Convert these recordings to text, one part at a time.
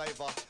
flavor.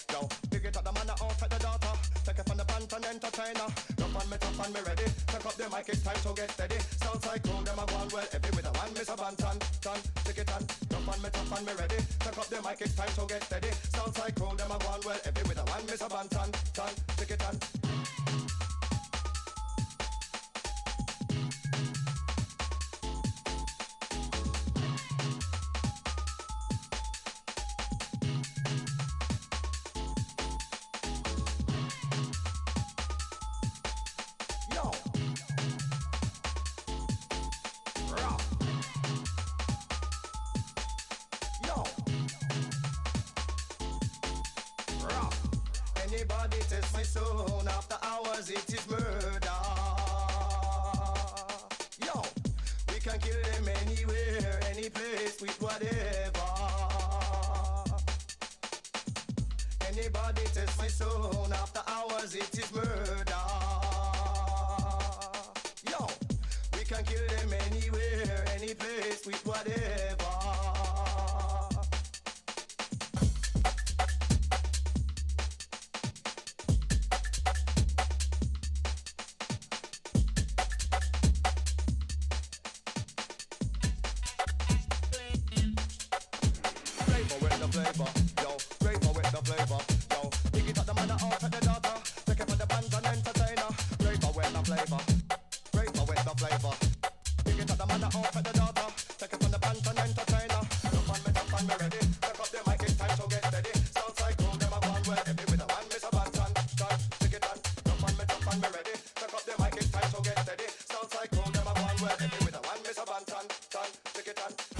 body test my soul. After hours, it is murder. Yo, we can kill them anywhere, any place, with whatever. Anybody test my soul. After hours, it is murder. Yo, we can kill them anywhere. time, take it and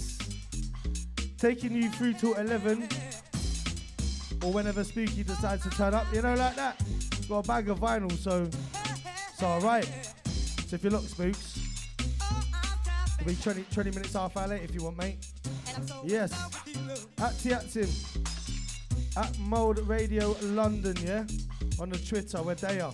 Taking you through till 11. Or whenever Spooky decides to turn up, you know, like that. Got a bag of vinyl, so it's alright. So if you look, Spooks, it'll be 20, 20 minutes half hour late if you want, mate. Yes. At Tiaxim. At Mold Radio London, yeah? On the Twitter, where they are.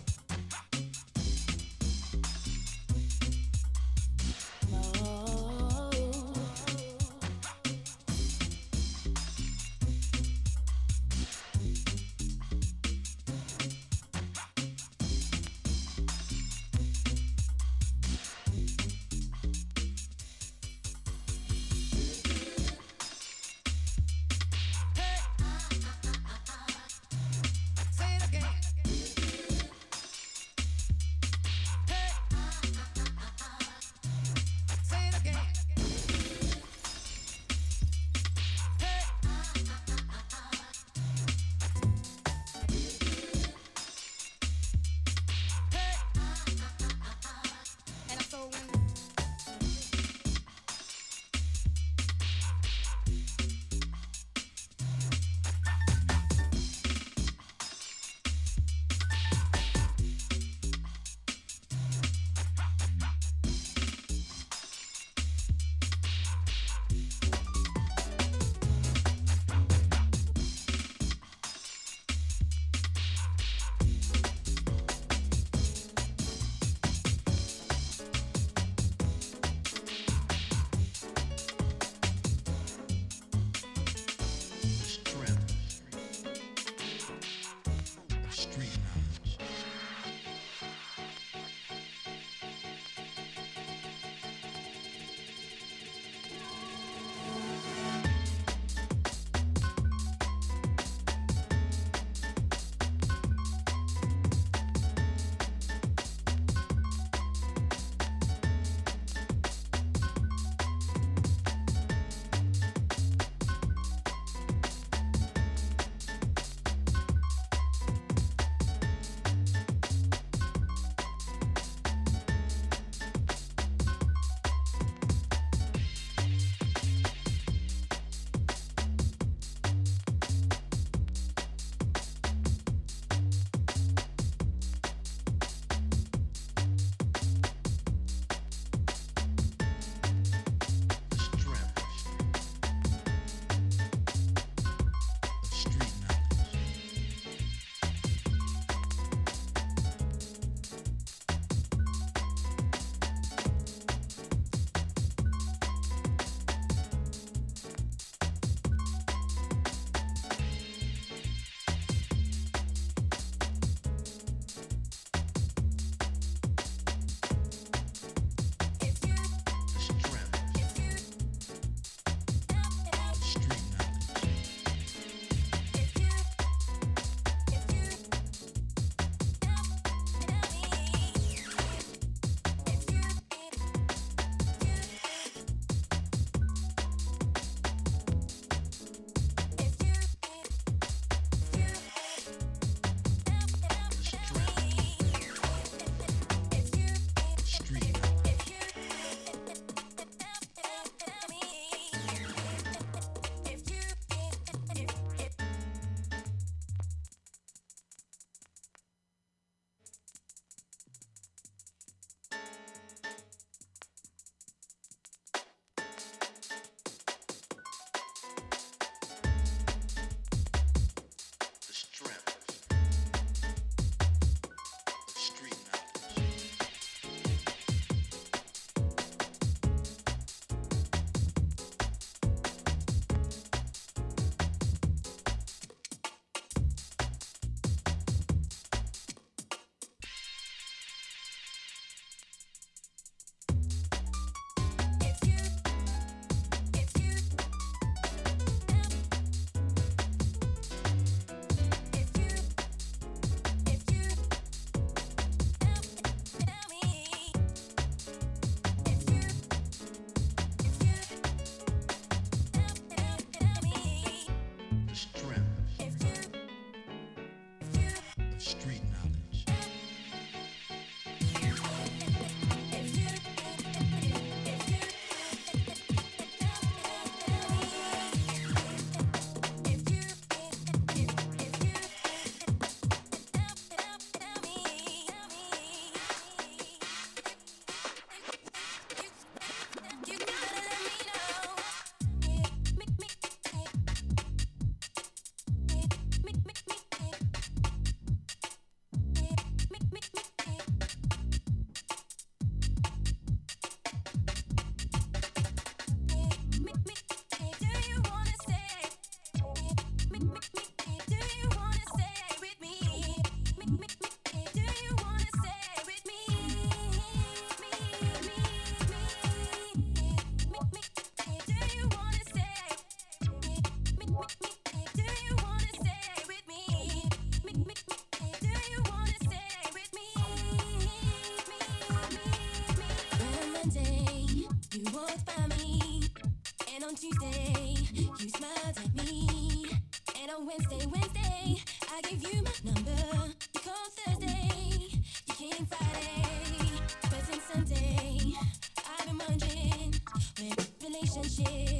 shit.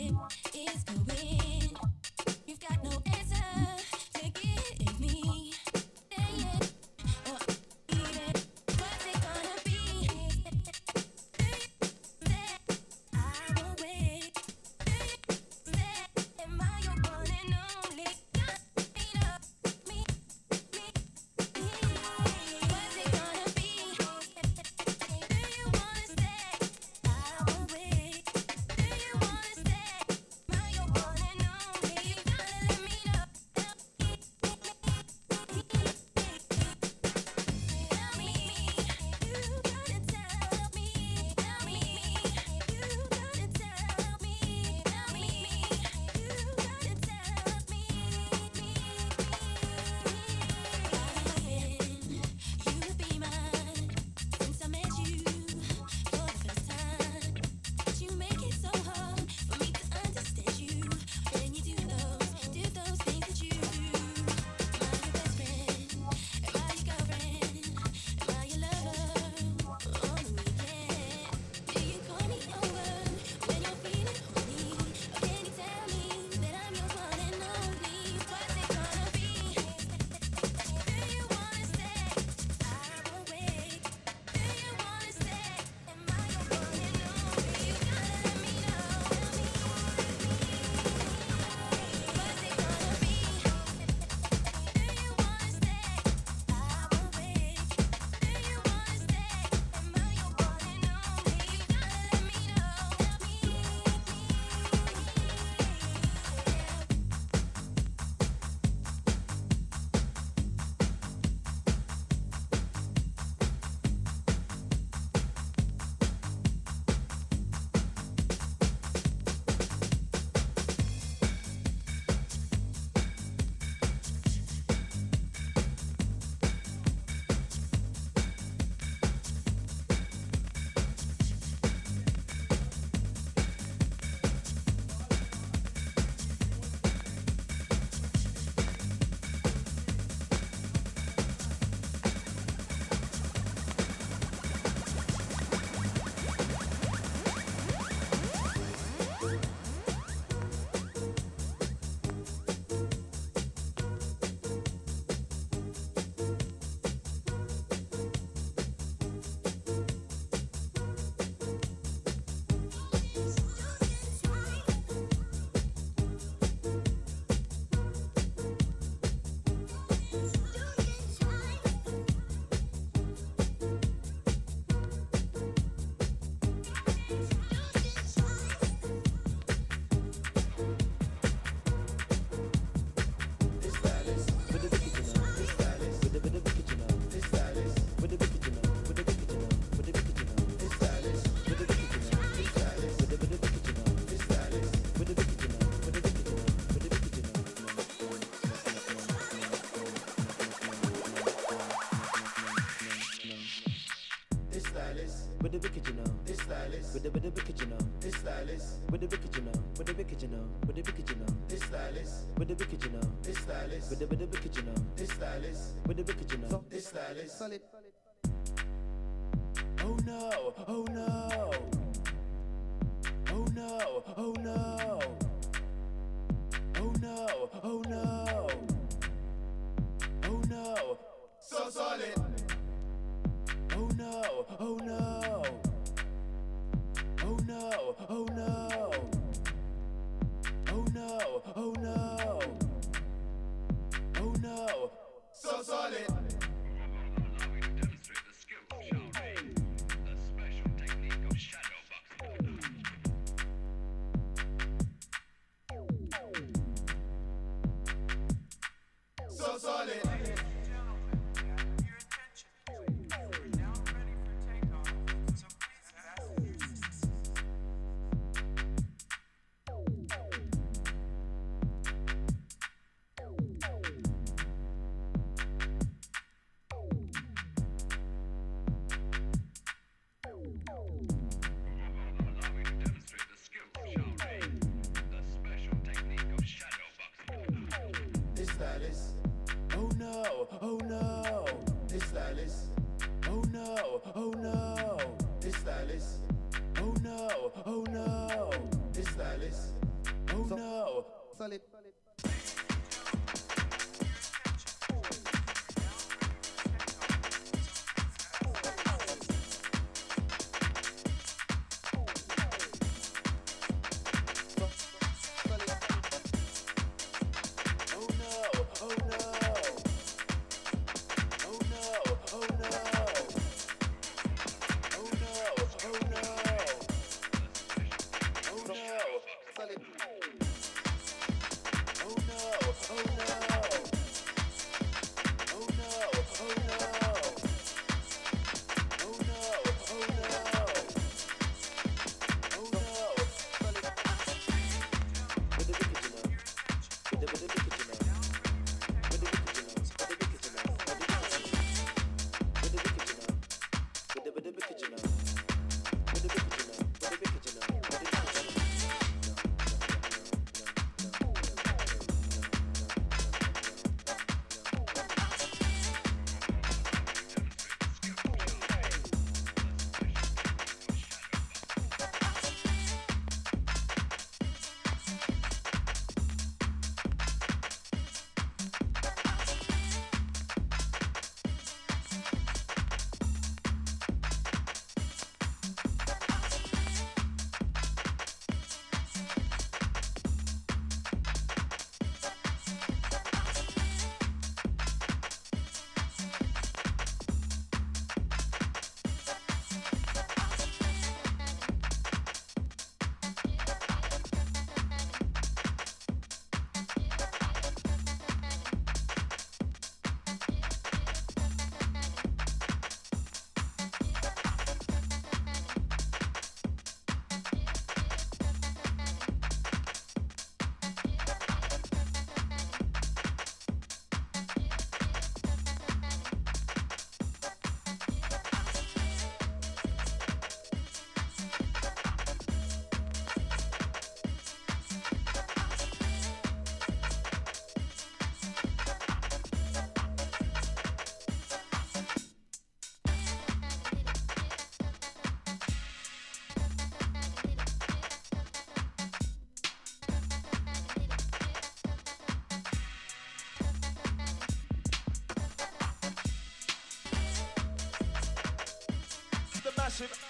Stylist. With the wicked, you know. With the wicked, you know. With the wicked, you know. This stylist. With the wicked, you know. This stylist. With the with the wicked, you know. This stylist. With the wicked, you know. This stylist. Solid. Oh no, oh no. Oh no, oh no. Oh no, oh no. Oh no. So solid. Oh no, oh no. Oh no, oh no. Oh no, oh no. Oh no. So solid. The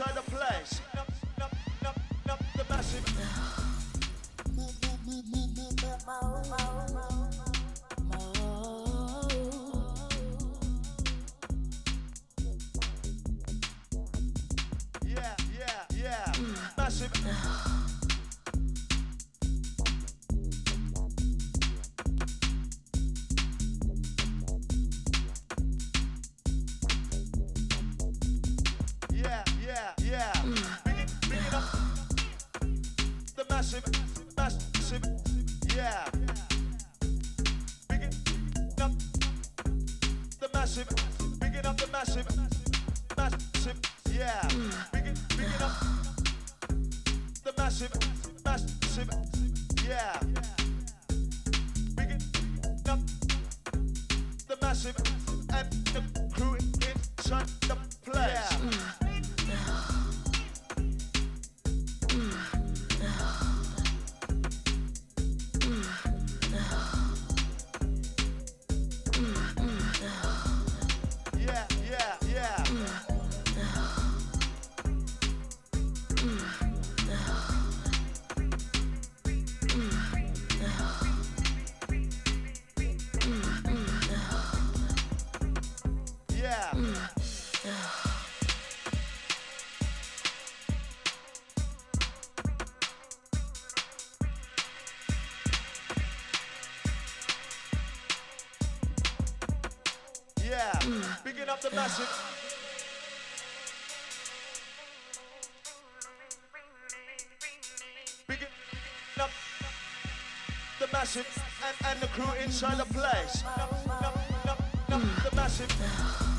inside the place. Massive, massive, yeah. It up. The massive, it up. The massive, massive, yeah. Bring it, up. The massive, the message. Picking up the massive and, and the crew inside the place. Nup, nup, nup, the massive.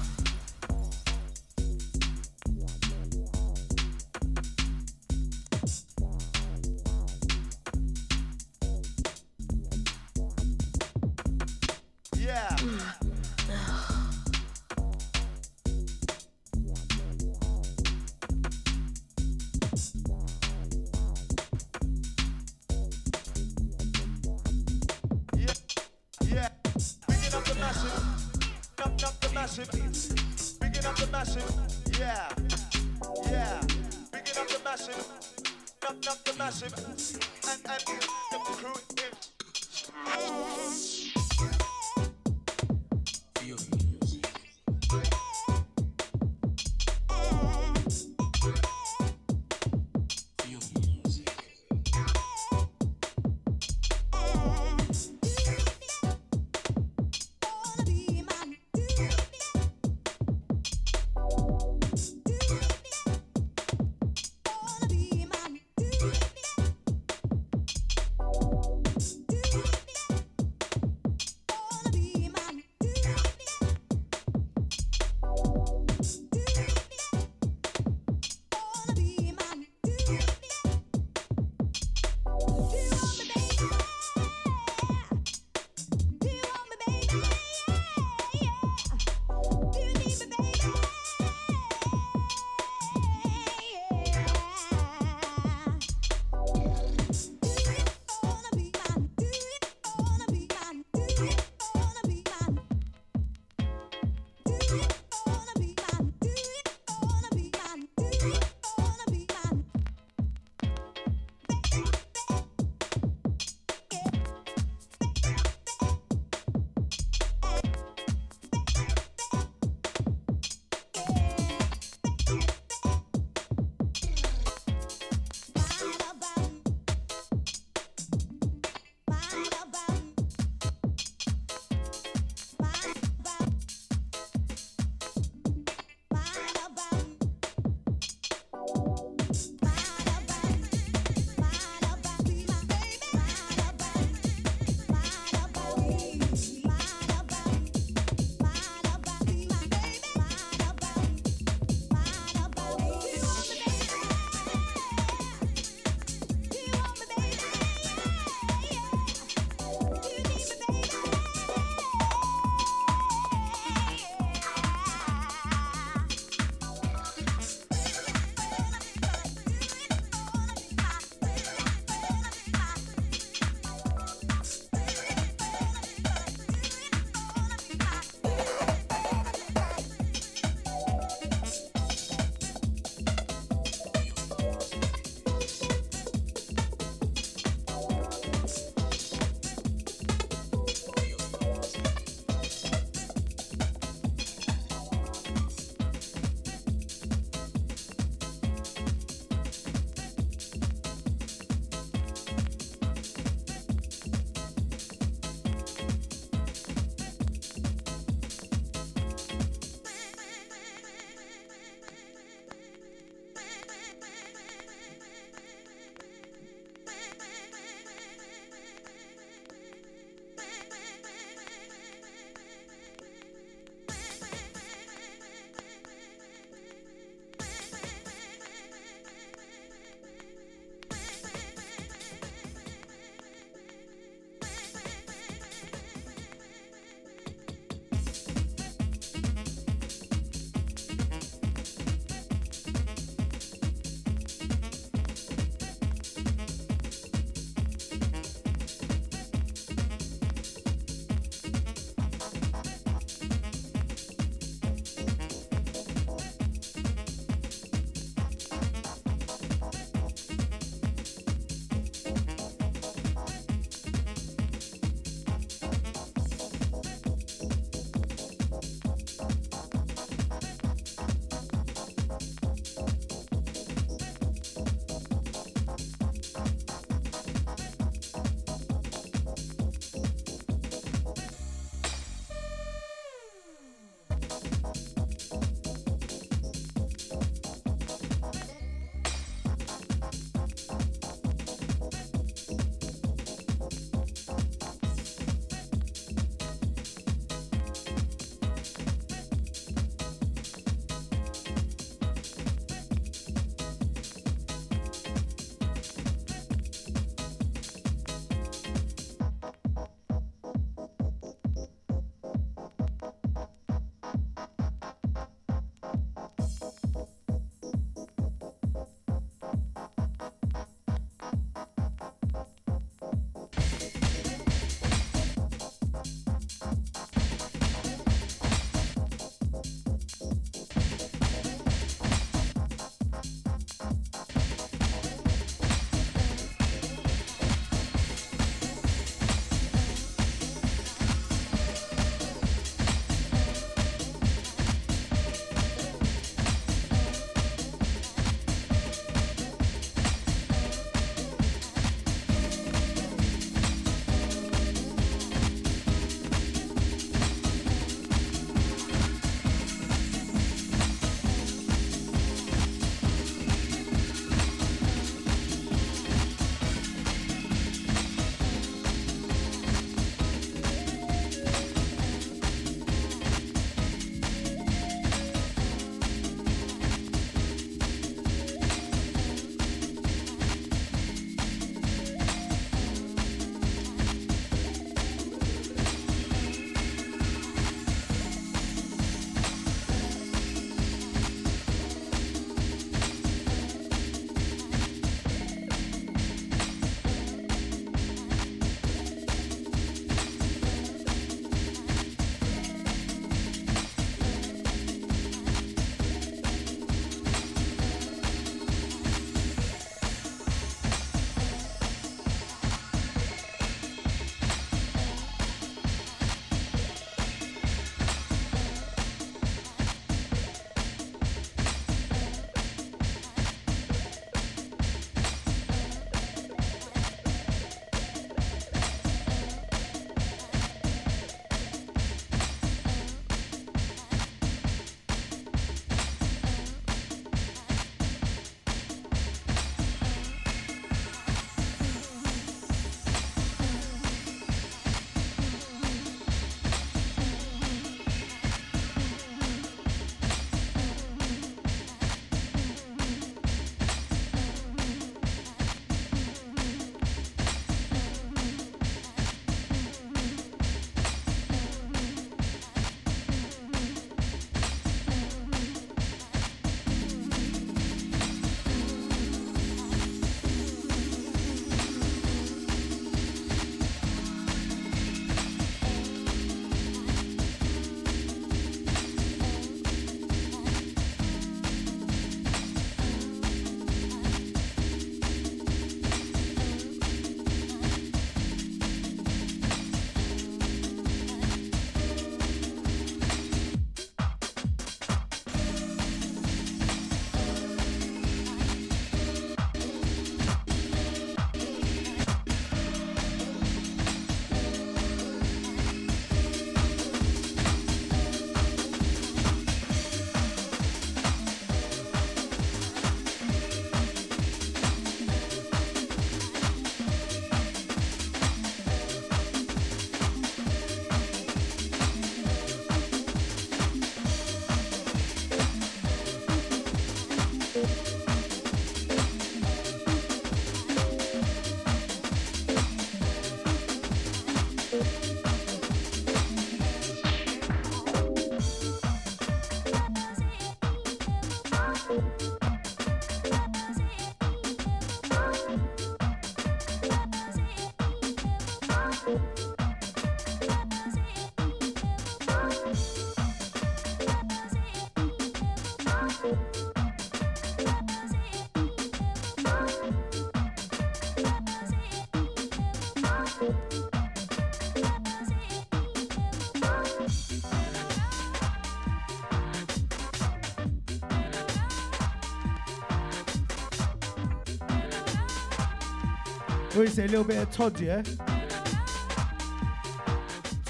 We say a little bit of Todd, yeah?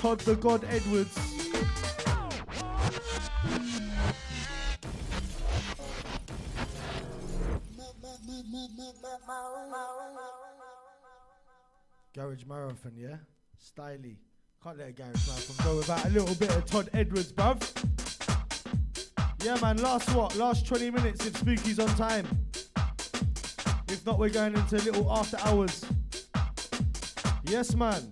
Todd the God Edwards. Garage Marathon, yeah? Styly. Can't let a Garage Marathon go without a little bit of Todd Edwards, bruv. Yeah, man, last what? Last 20 minutes if Spooky's on time. If not, we're going into a little after hours. Yes, man.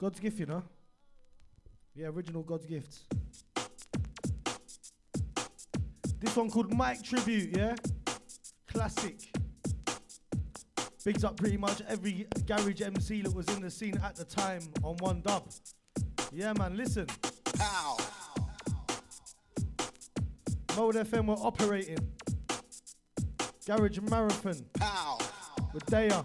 God's gift, you know. Yeah, original God's gifts. This one called Mike Tribute, yeah? Classic. Bigs up pretty much every garage MC that was in the scene at the time on one dub. Yeah, man, listen. Pow. Mode FM were operating. Garage Marathon Pow. with Daya.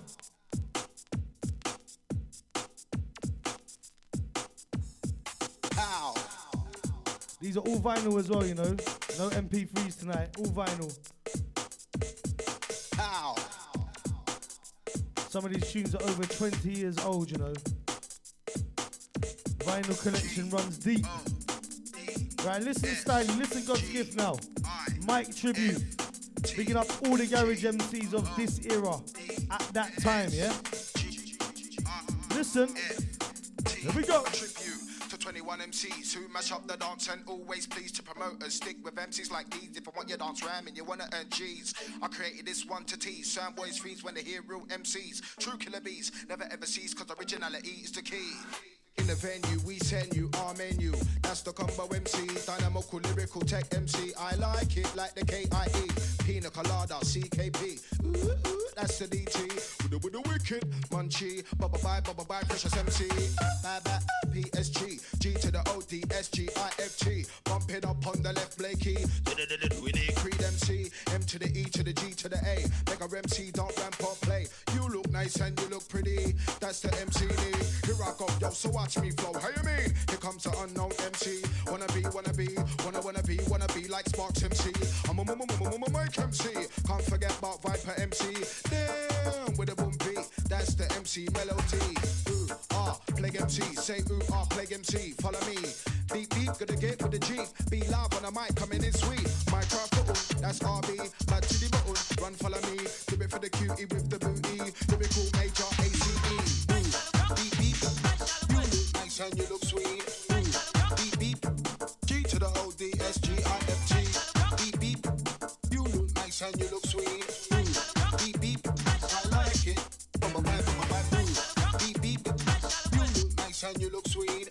These are all vinyl as well, you know. No MP3s tonight, all vinyl. Pow. Some of these tunes are over 20 years old, you know. Vinyl collection runs deep. Right, listen, Styling, listen, God's gift now. Mike Tribute, picking up all the garage MCs of this era at that time, yeah? Listen, here we go. Tribute to 21 MCs who mash up the dance and always pleased to promote us. Stick with MCs like these if I want your dance ramming, you wanna earn G's. I created this one to tease. Certain boys fiends when they hear real MCs. True killer bees never ever cease cause originality is the key. In the venue, we send you our menu. That's the combo MC, dynamical lyrical tech MC. I like it like the KIE, Pina Colada, CKP. Ooh, ooh, that's the DT. With the, with the wicked munchie, bubba bye, bubba bye, precious MC. Bye bye, PSG, G to the O D S G I F T. Bumping up on the left, Blakey. We need Creed MC, M to the E to the G to the A. Mega MC, don't ramp or play. You look nice and you look pretty. That's the MC need. Here I go, yo, so watch me flow. How you mean? Here comes the unknown MC. Wanna be, wanna be, wanna, wanna be, wanna be like Sparks MC. I'm a m- m- m- m- Mike MC. Can't forget about Viper MC. Damn, with a boom beat. That's the MC melody. Ooh, ah, plague MC. Say ooh, ah, plague MC. Follow me. Beep, beep, gonna get with the Jeep. Be live on the mic, coming in sweet. My Microphone, that's RB. Blood to the button. Run, follow me. Do it for the cutie with the booty. You look sweet. Beep, beep. G to the. Beep, beep. You look nice and you look sweet. Beep, beep. I like it. Beep, beep. You look nice and you look sweet.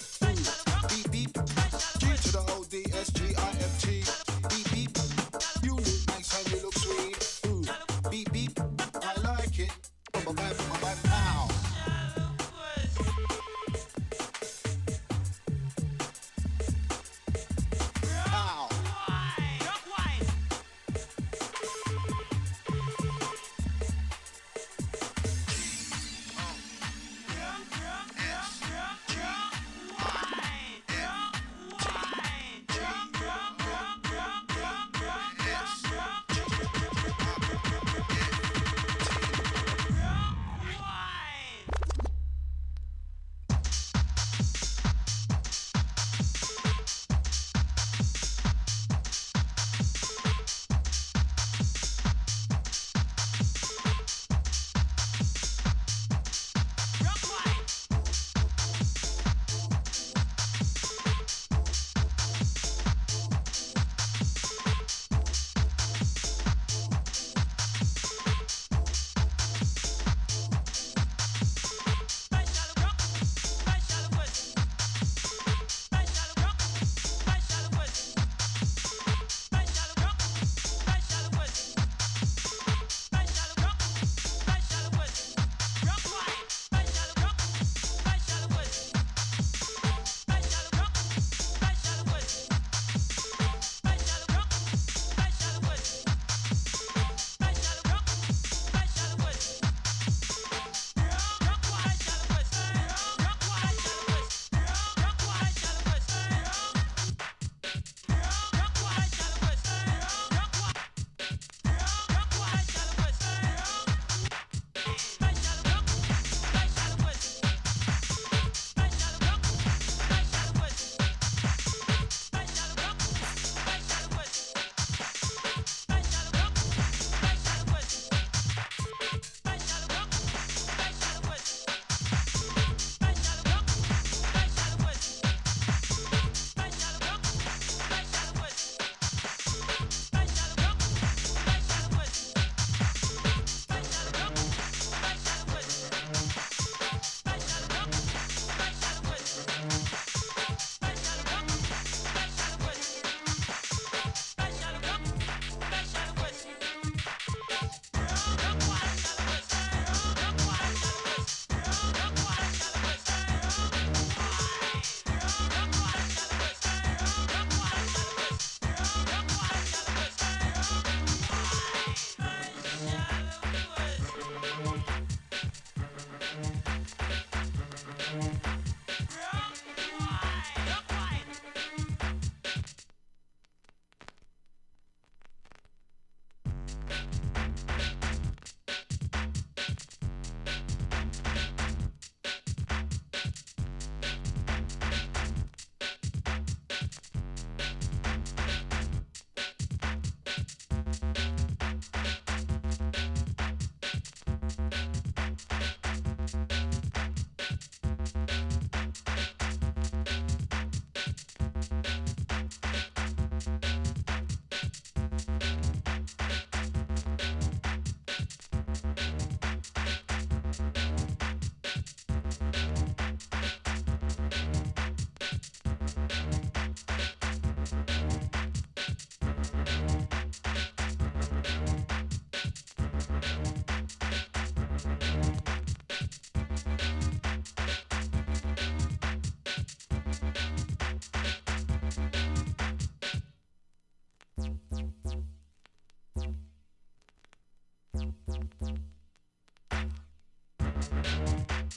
Thank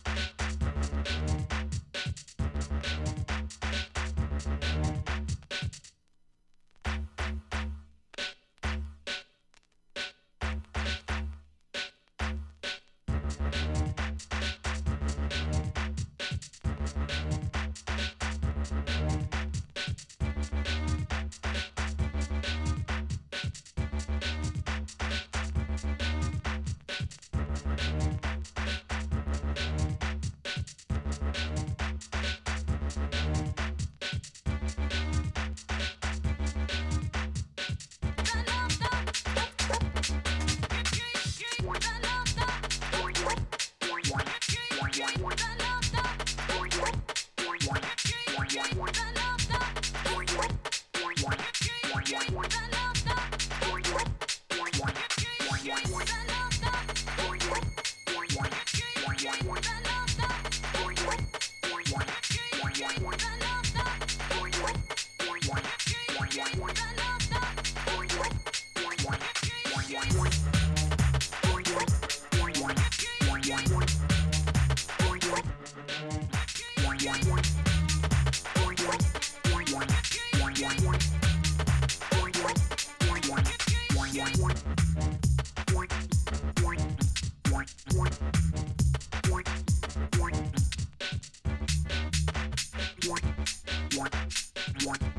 you. one.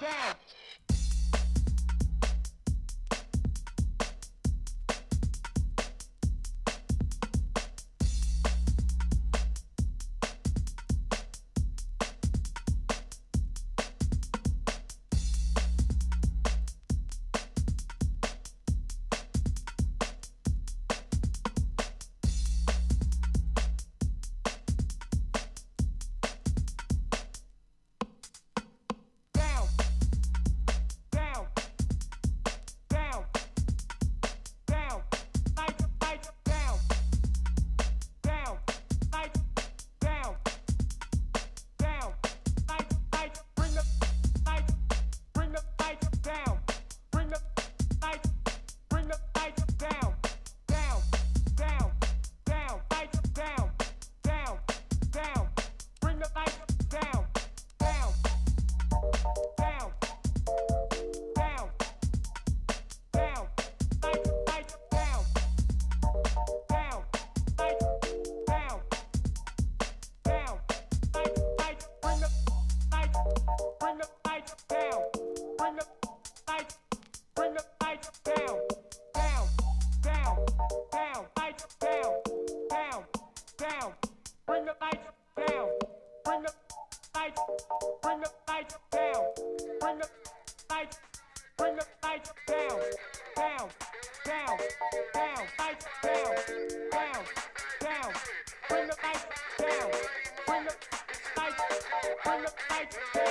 Dad down, mic down, down. Bring the mic down, bring the mic, down.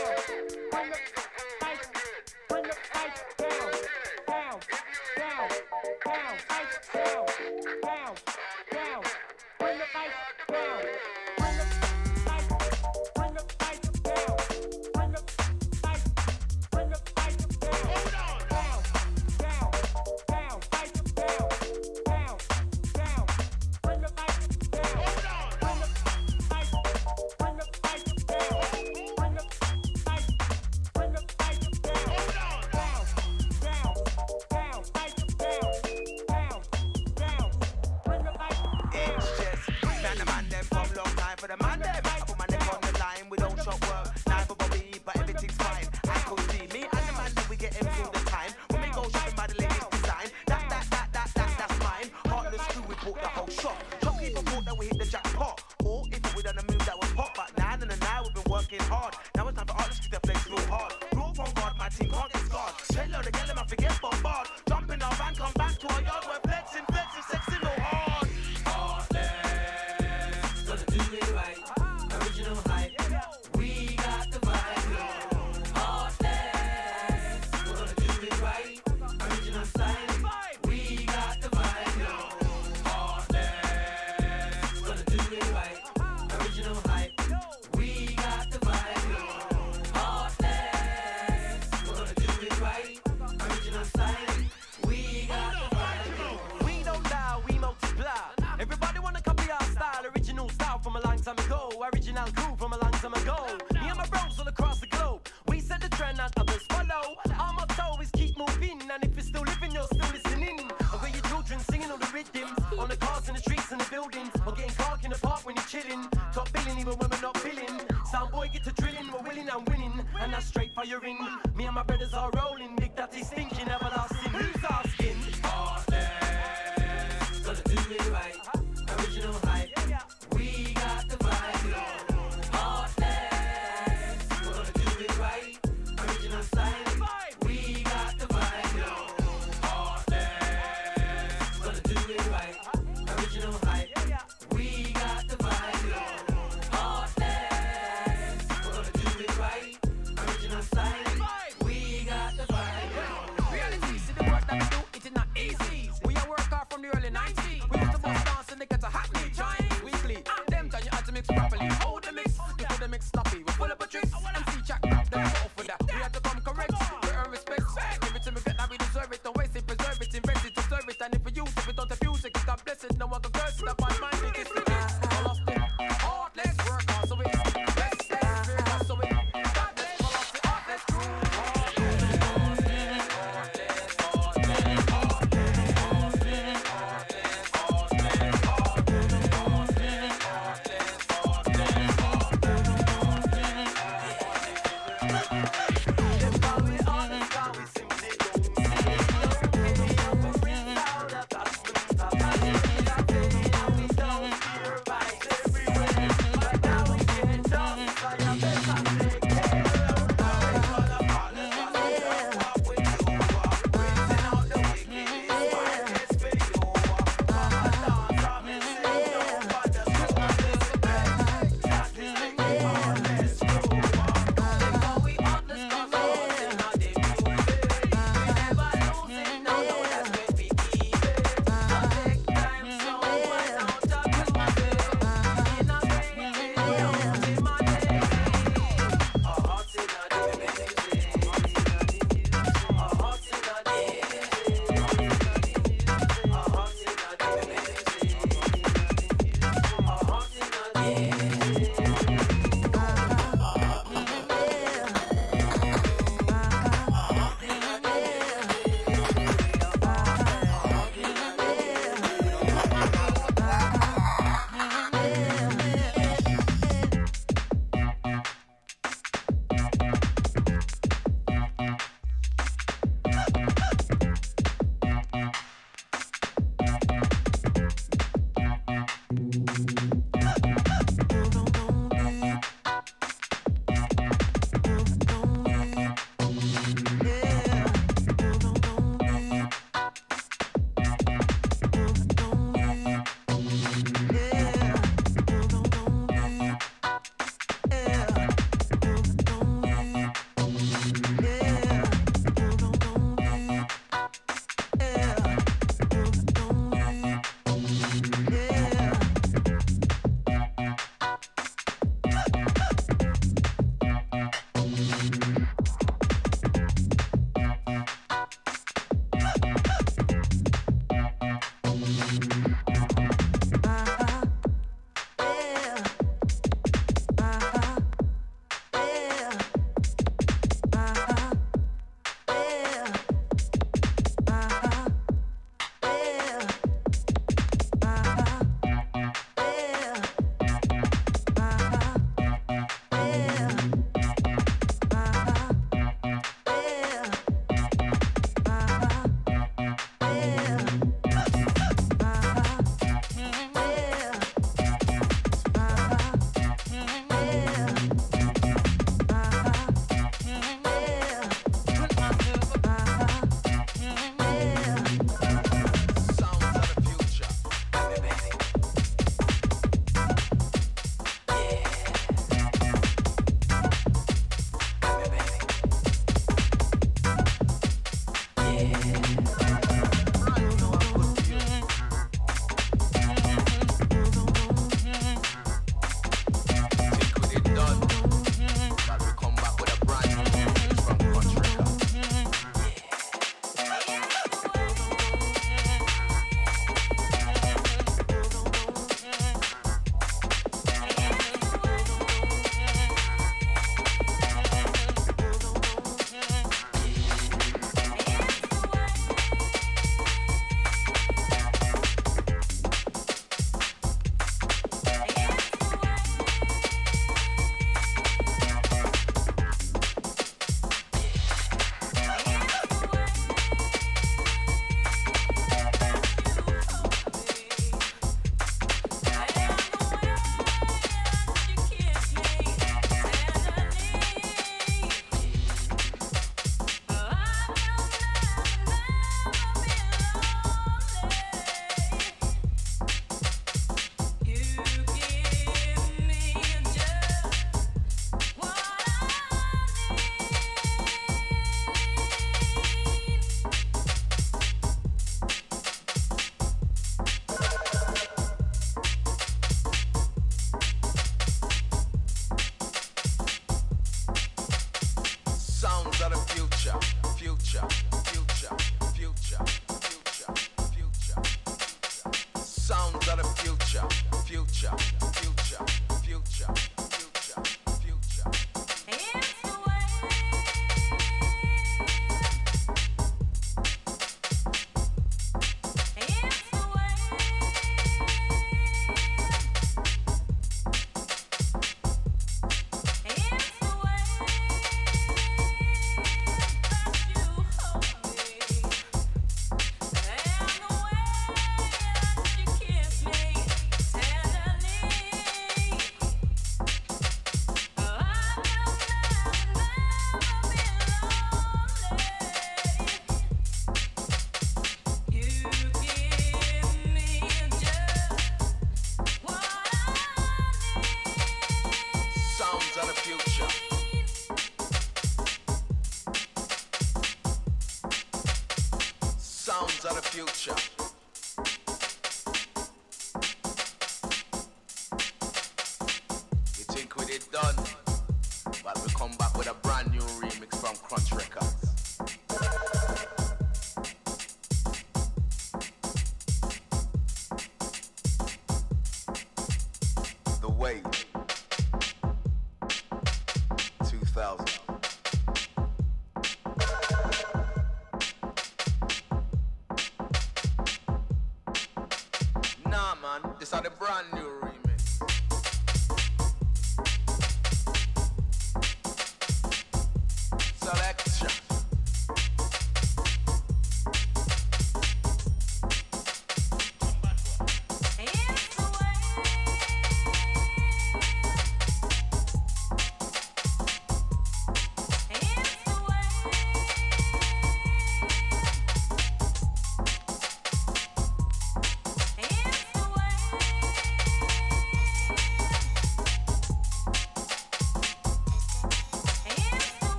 Future.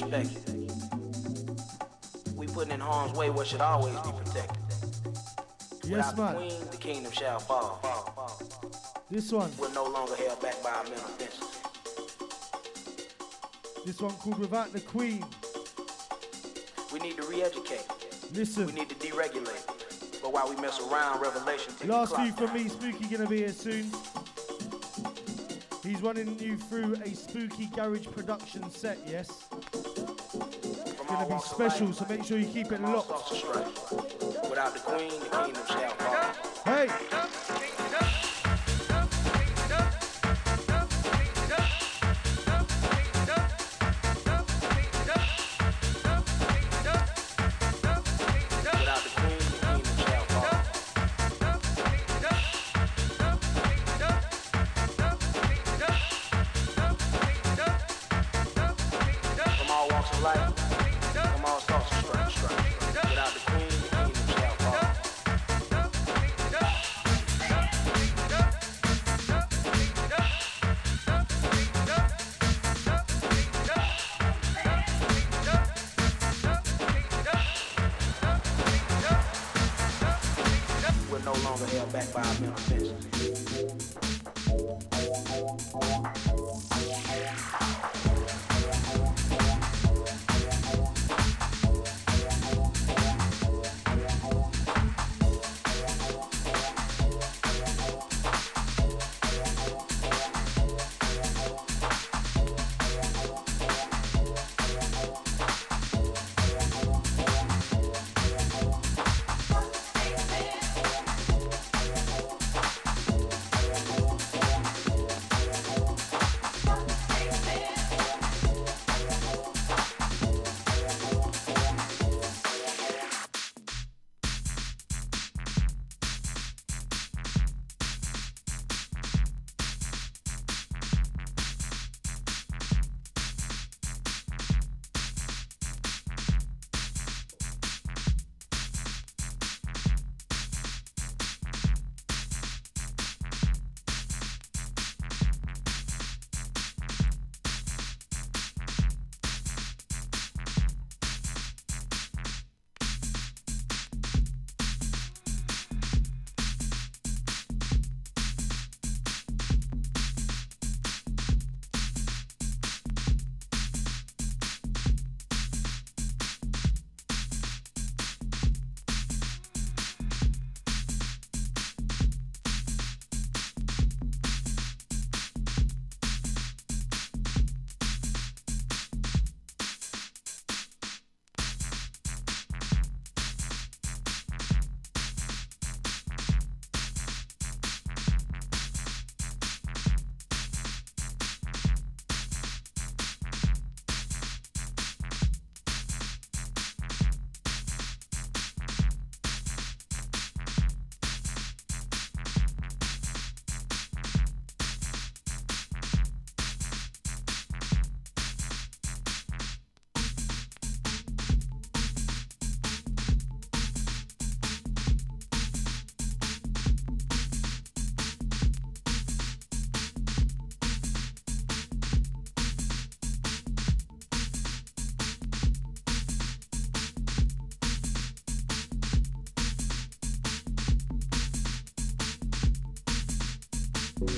Disrespected. We putting in harm's way what should always be protected. Yes, Without the queen, the kingdom shall fall. This one. We're no longer held back by our mental. This one called Without the Queen. We need to re-educate. Listen. We need to deregulate. But while we mess around, revelation the Last few from me, Spooky gonna be here soon. He's running you through a spooky garage production set, yes? From Gonna be special, so make sure you keep it locked. sorts of strife. Without the queen, the kingdom shall fall. Hey! Without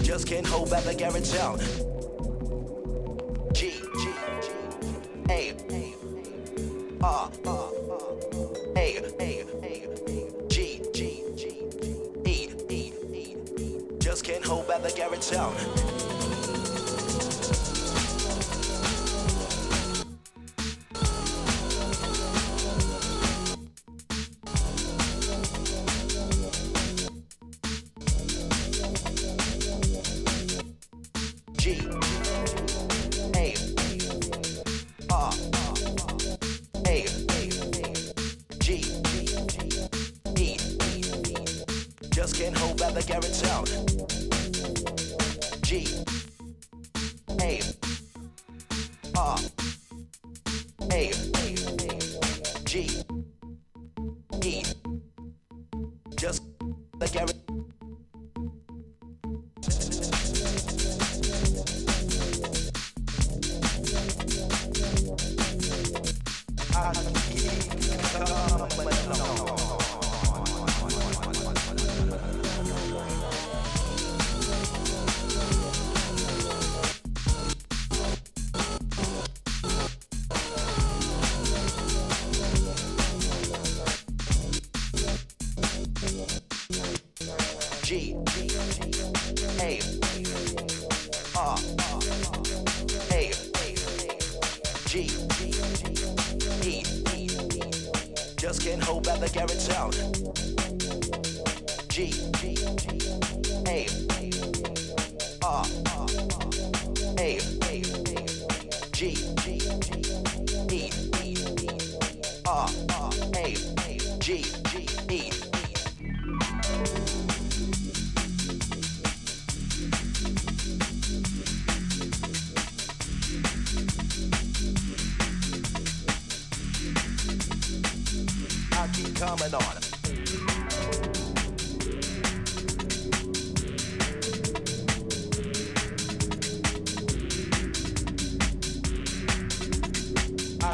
Just can't hold back the garage sound. G, G, A, R, R, A, A, G, G, G, E, E, E. Just can't hold back the garage sound.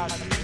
I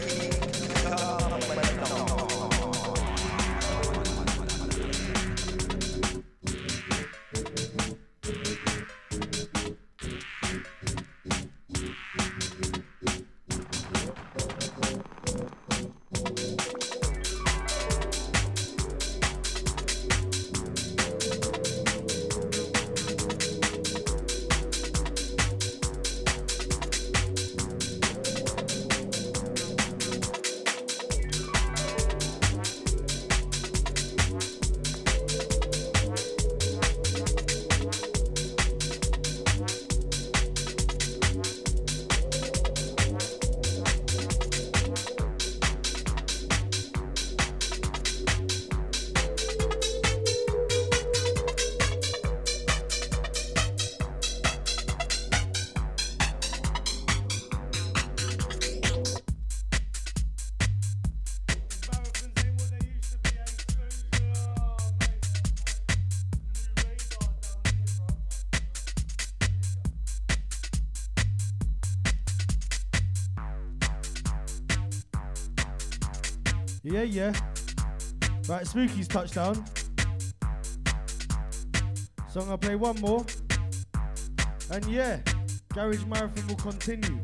Yeah, yeah. Right, Spooky's touchdown. So I'm gonna play one more. And yeah, Garage Marathon will continue.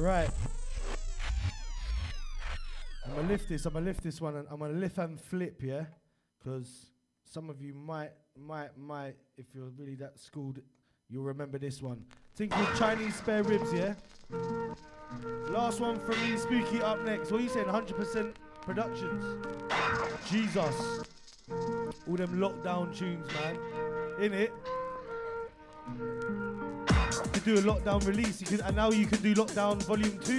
Right. I'm gonna lift this. I'm gonna lift this one, and I'm gonna lift and flip, yeah, because some of you might, might, might, if you're really that schooled, you'll remember this one. Think with Chinese spare ribs, yeah. Last one from me, Spooky up next. What are you saying? 100% Productions. Jesus. All them lockdown tunes, man. In it. Could do a lockdown release. You could, and now you can do lockdown volume two.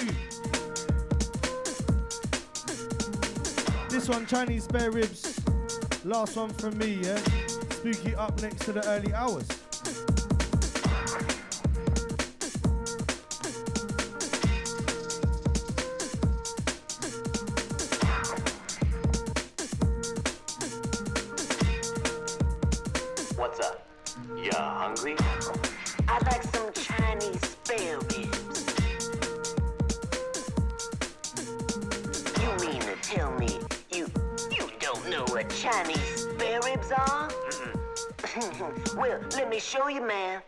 This one, Chinese spare ribs. Last one from me, yeah. Spooky up next to the early hours. Hmm, hmm. well, let me show you, man.